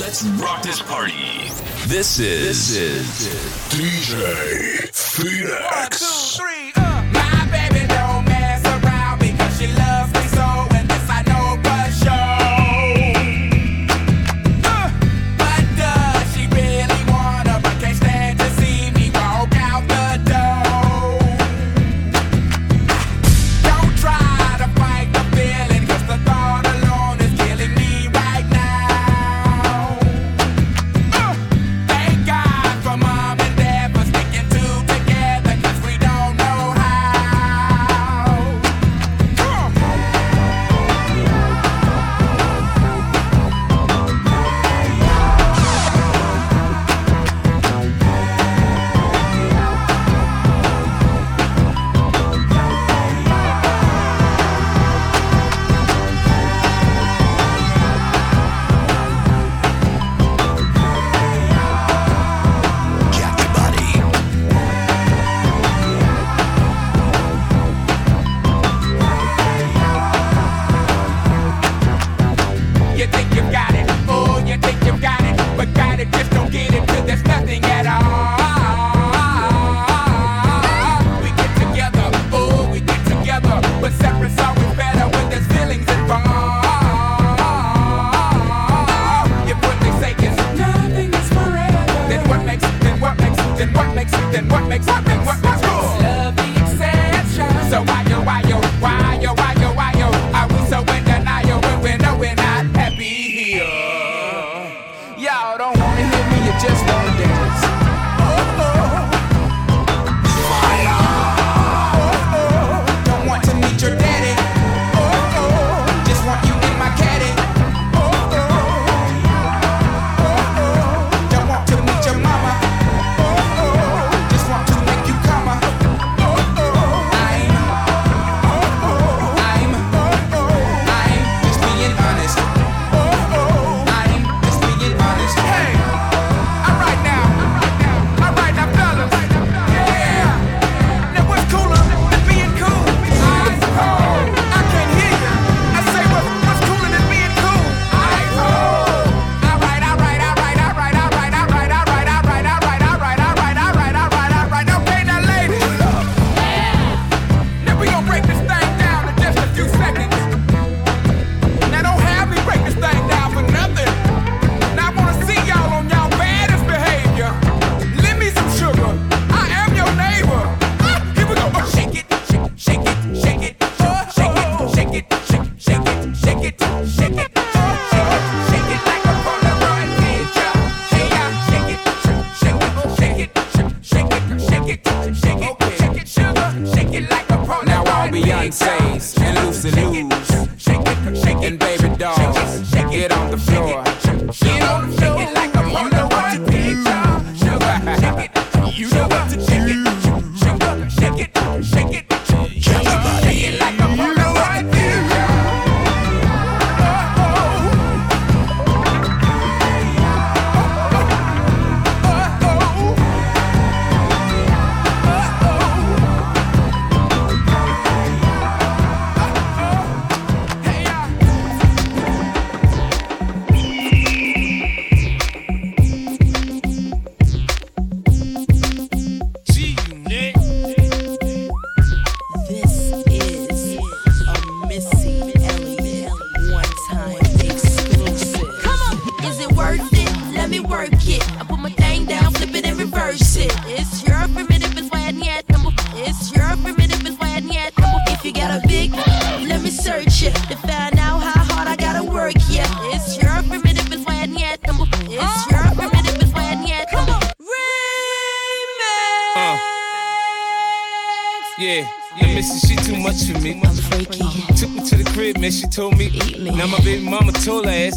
Let's rock this party. This is, this is DJ Phoenixx. One, two, three.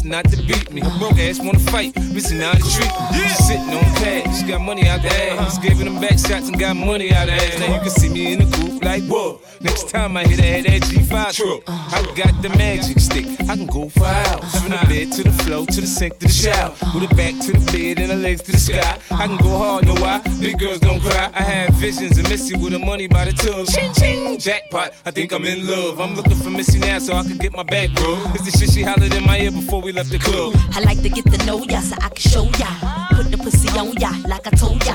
not to beat me. Broke ass wanna fight, we see the treat. Yeah. Sitting on cash, got money out the ass. Uh-huh. Giving them back shots and got money out the ass. Now you can see me in the group like, whoa. Next time I hit a head at G5 truck, I got the magic stick. I can go wild. From the bed to the floor to the sink to the shower. With a back to the bed and the legs to the sky. I can go hard, know why? Big girls don't cry. I have visions of Missy with the money by the tub. Ching ching, jackpot. I think I'm in love. I'm looking for Missy now so I can get my back, bro. It's the shit she hollered in my ear before we left the club. I like to get to know ya so I can show ya. Put the pussy on ya like I told ya.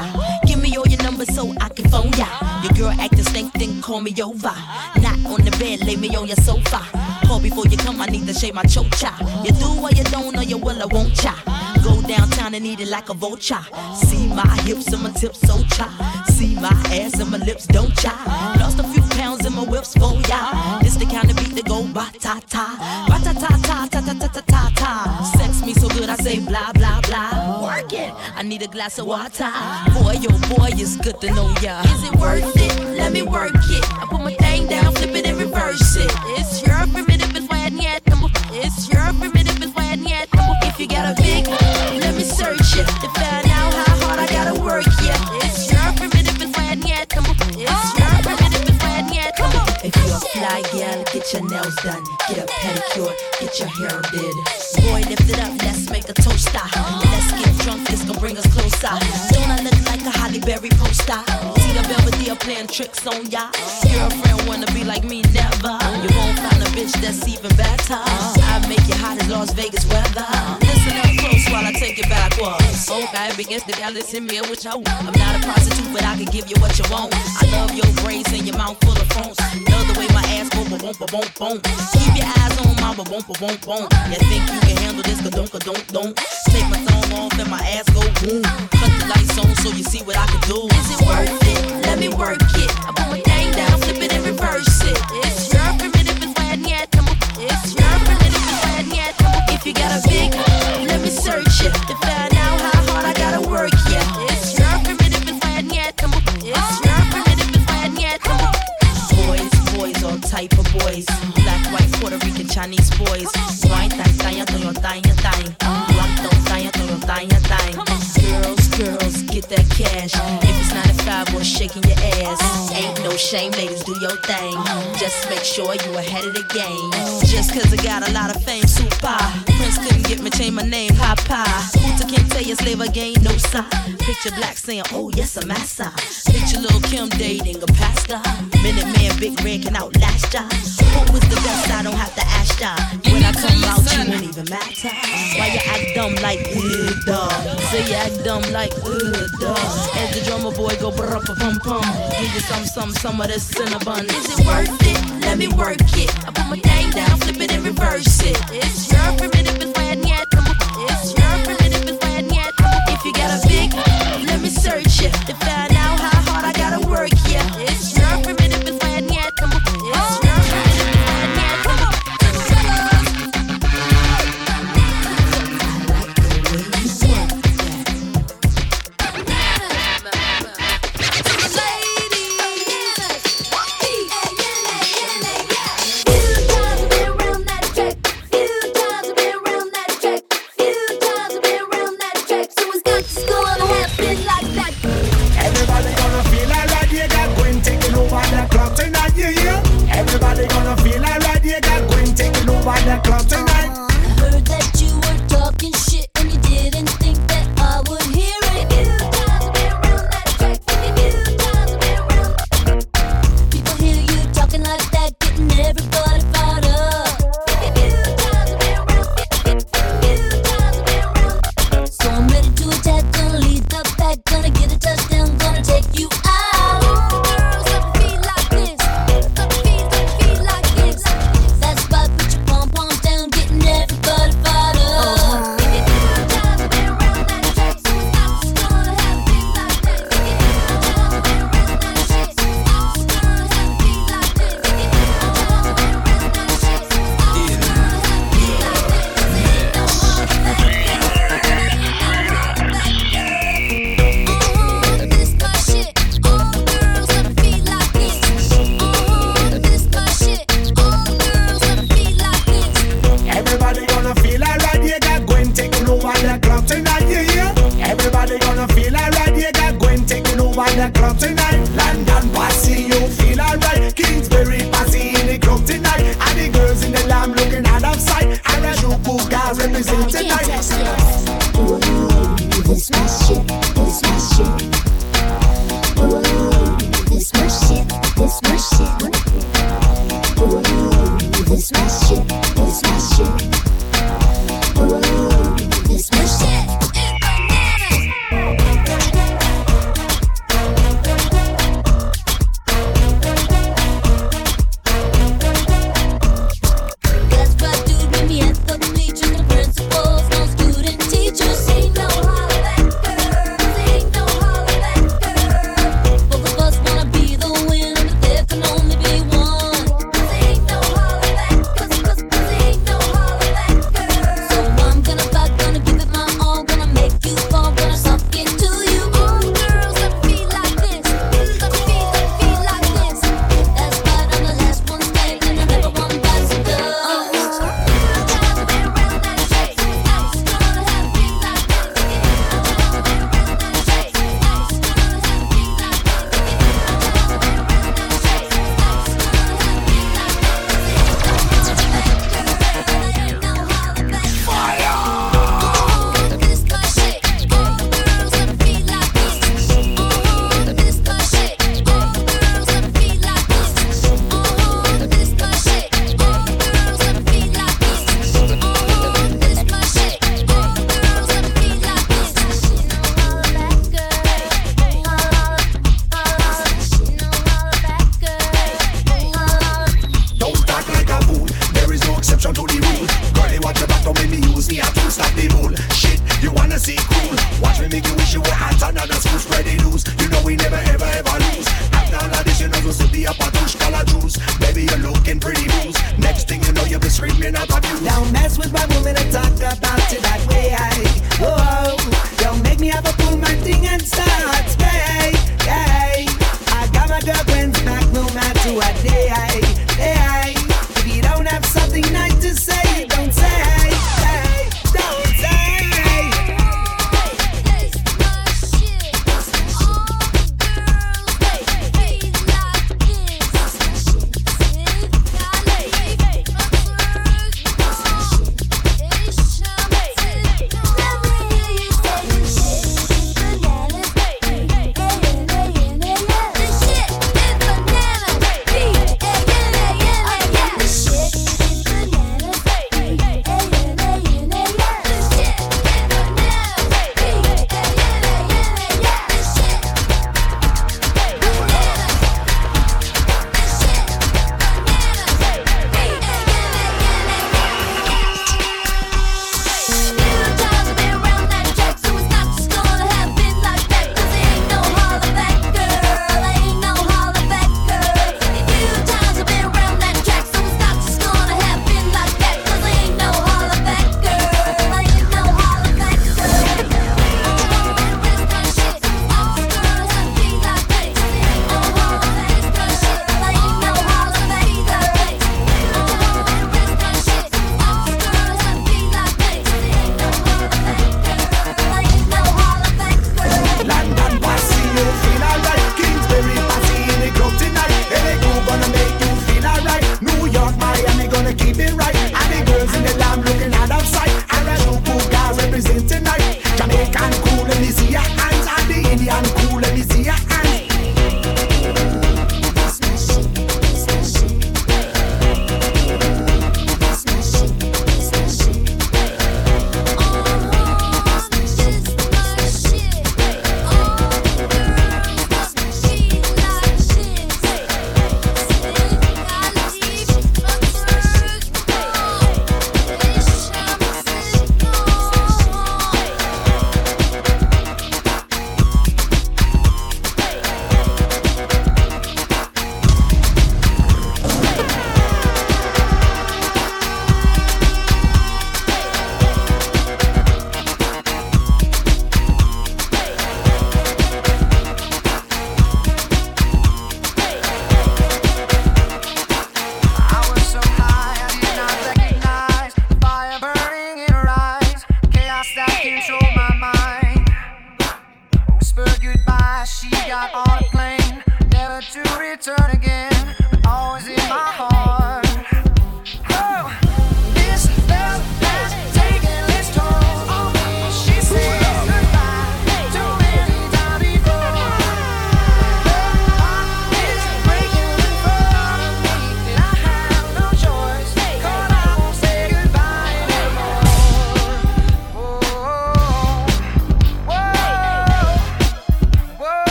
Numbers so I can phone ya. Your girl acting stink, then call me over. Not on the bed, lay me on your sofa. Call before you come, I need to shave my chocha. You do or you don't, or you will, I won't cha. Go downtown and eat it like a vulture. See my hips and my tips so cha. See my ass and my lips don't cha. Lost a few in my whips for ya. This the kind of beat that go ba ta ta, ba ta ta ta ta ta ta ta ta ta. Sex me so good I say blah blah blah. Work it. I need a glass of water. Boy, yo boy, it's good to know ya. Is it worth it? Let me work it. I put my thing down, flip it and reverse it. Nails done, get a pedicure, get your hair did. Boy, lift it up, let's make a toast. Ah. Let's get drunk, this gon' bring us closer. Don't I look like a Halle Berry poster? See the Belvedere playing tricks on ya. Girlfriend wanna be like me, never. You won't find a bitch that's even better. I make you hot as Las Vegas weather. Backwards. Okay, begins gal that's in me with you. Oh. I'm not a prostitute, but I can give you what you want. I love your braids and your mouth full of phones. Love the way my ass go, ba boom, ba boom, boom. Keep your eyes on my ba boom, ba boom, boom. You think you can handle this? Ka don't, ka don't, don't. Take my thumb off and my ass go boom. Cut the lights on so you see what I can do. Is it worth it? Let me work it. I put my thing down, flip it and reverse it. It's cash. If it's 95 or shaking your ass. Ain't no shame, ladies, do your thing. Just make sure you ahead of the game. Just cause I got a lot of fame, super. Prince couldn't get me, change my name, Papa. Hooter can't tell you slave again, no sign. Picture black saying, oh yes, I'm a massa. Picture Lil' Kim dating a pastor. Minute man, big red can outlast ya. Who was the best? I don't have to ask ya. When I come out, you won't even matter. Why you act dumb like ugh, duh? Say you act dumb like ugh, duh. As the drummer boy go brr pum pum. Give you some, some, some of this cinnamon. Is it worth it? Let me work it. I put my thing down, flip it and reverse it. It's your primitive and when the club tonight. London Posse, you feel alright. Kingsbury Posse in the club tonight. And the girls in the lamb looking out of sight. And the Shuku guys represent tonight.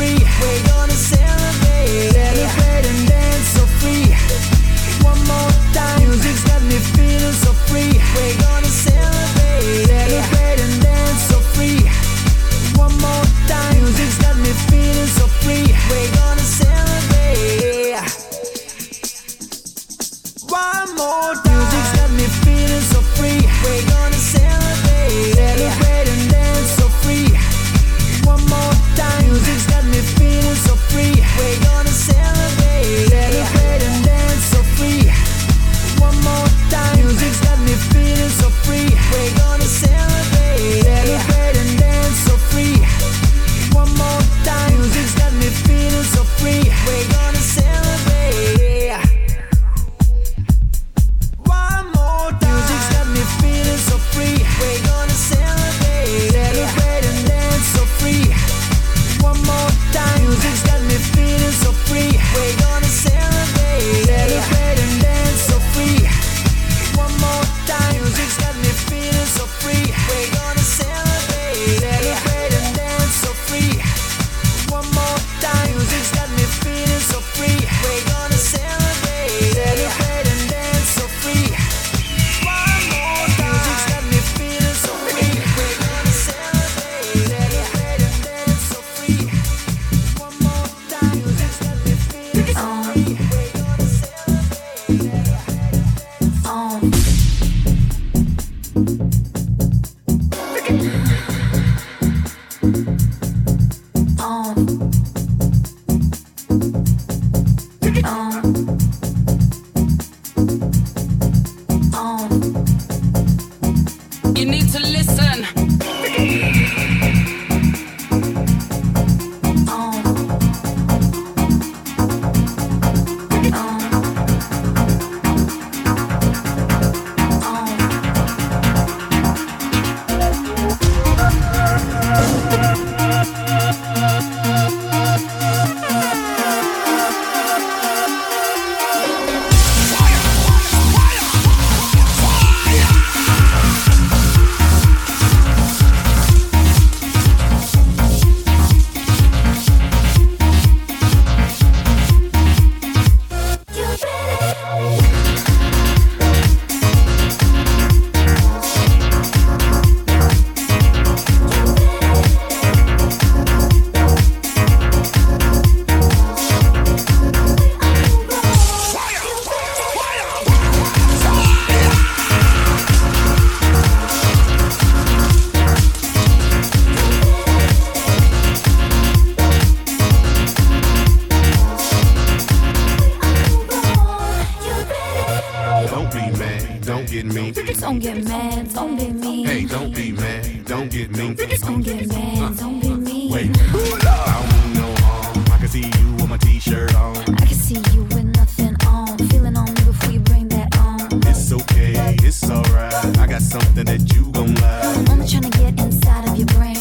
free. Don't get mad, don't be mean. Hey, don't be mad, don't get mean. Don't get mad, don't be mean. Uh, wait, I don't mean no harm. Um, I can see you with my t-shirt on. I can see you with nothing on. Feeling on me before you bring that on. It's okay, it's alright. I got something that you gon' like. I'm only trying to get inside of your brain.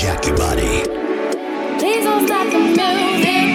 Jackie Body. Please don't stop the music.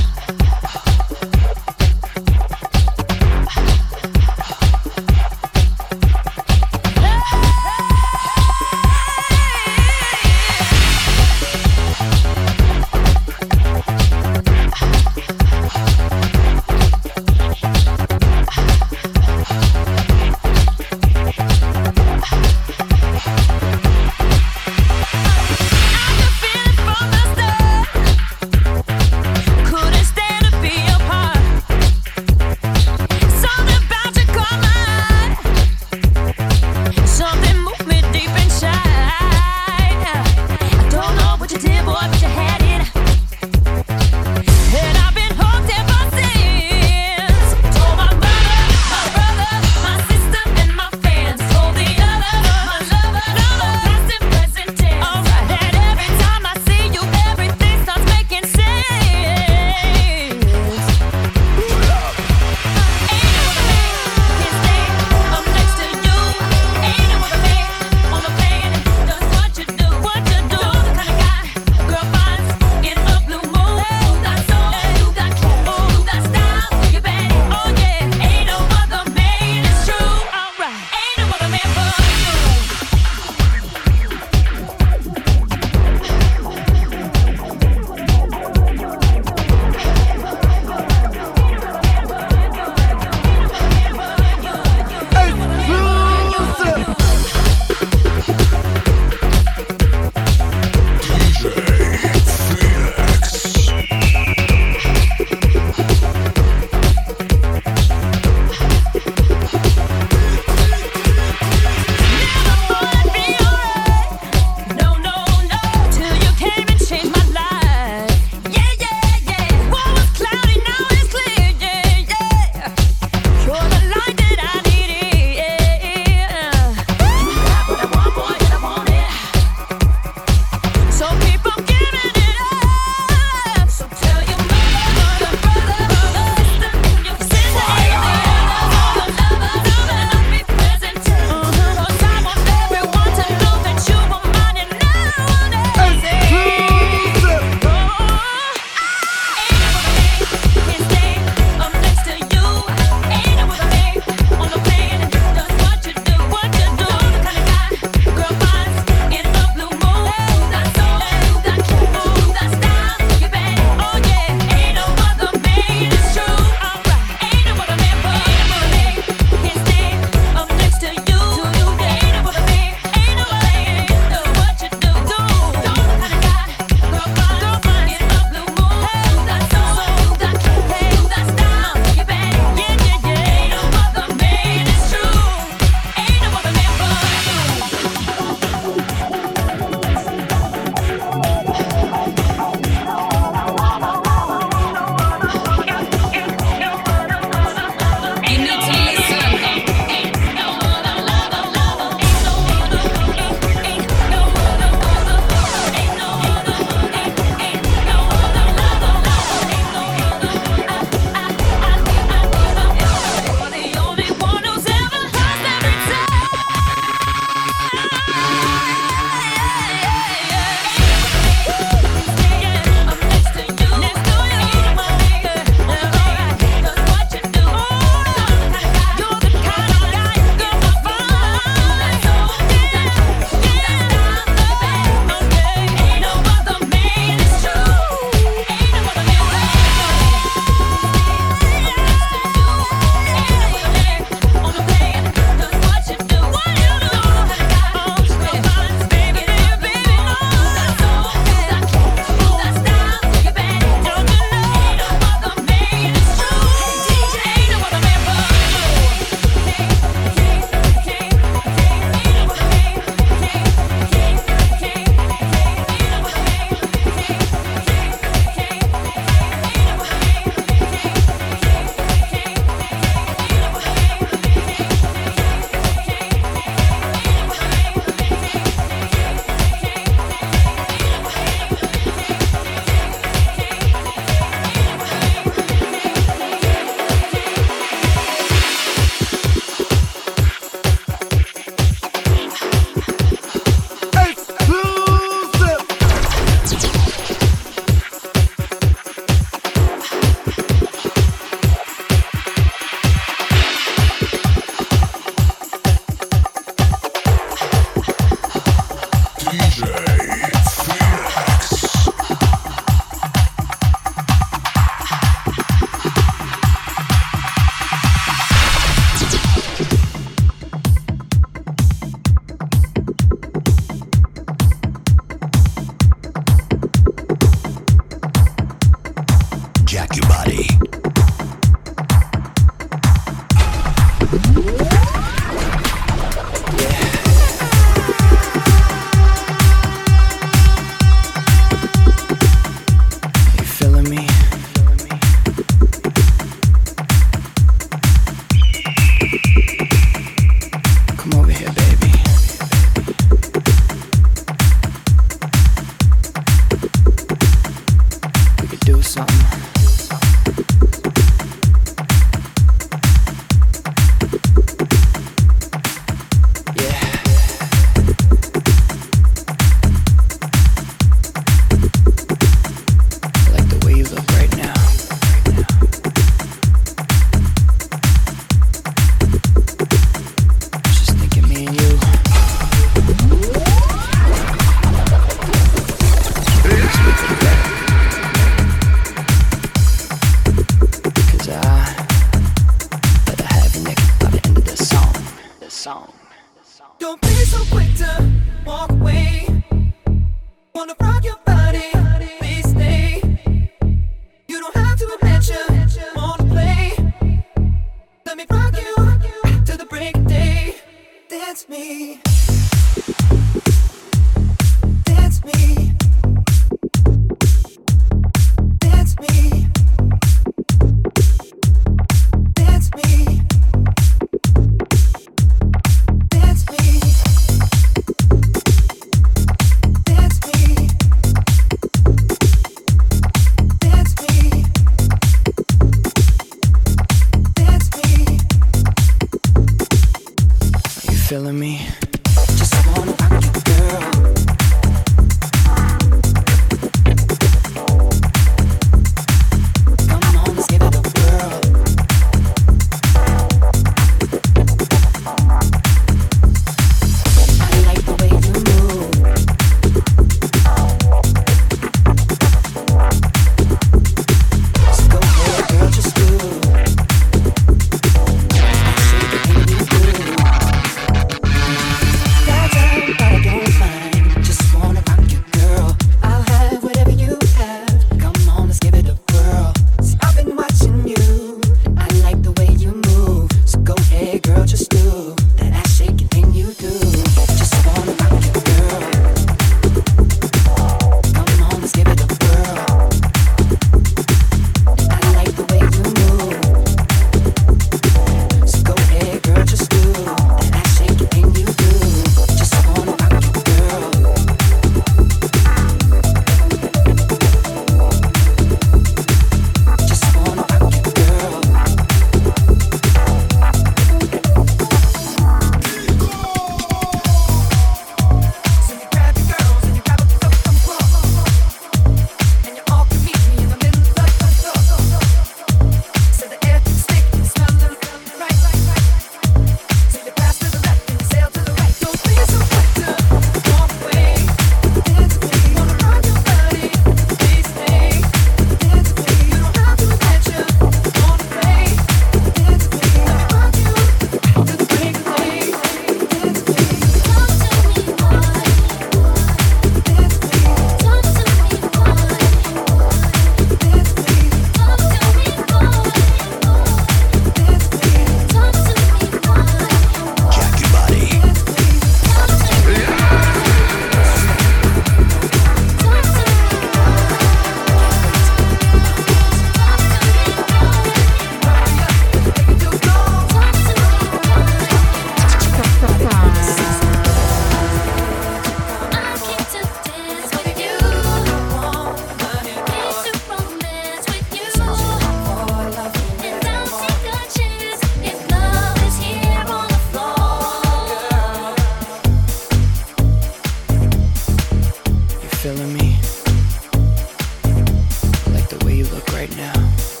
Now.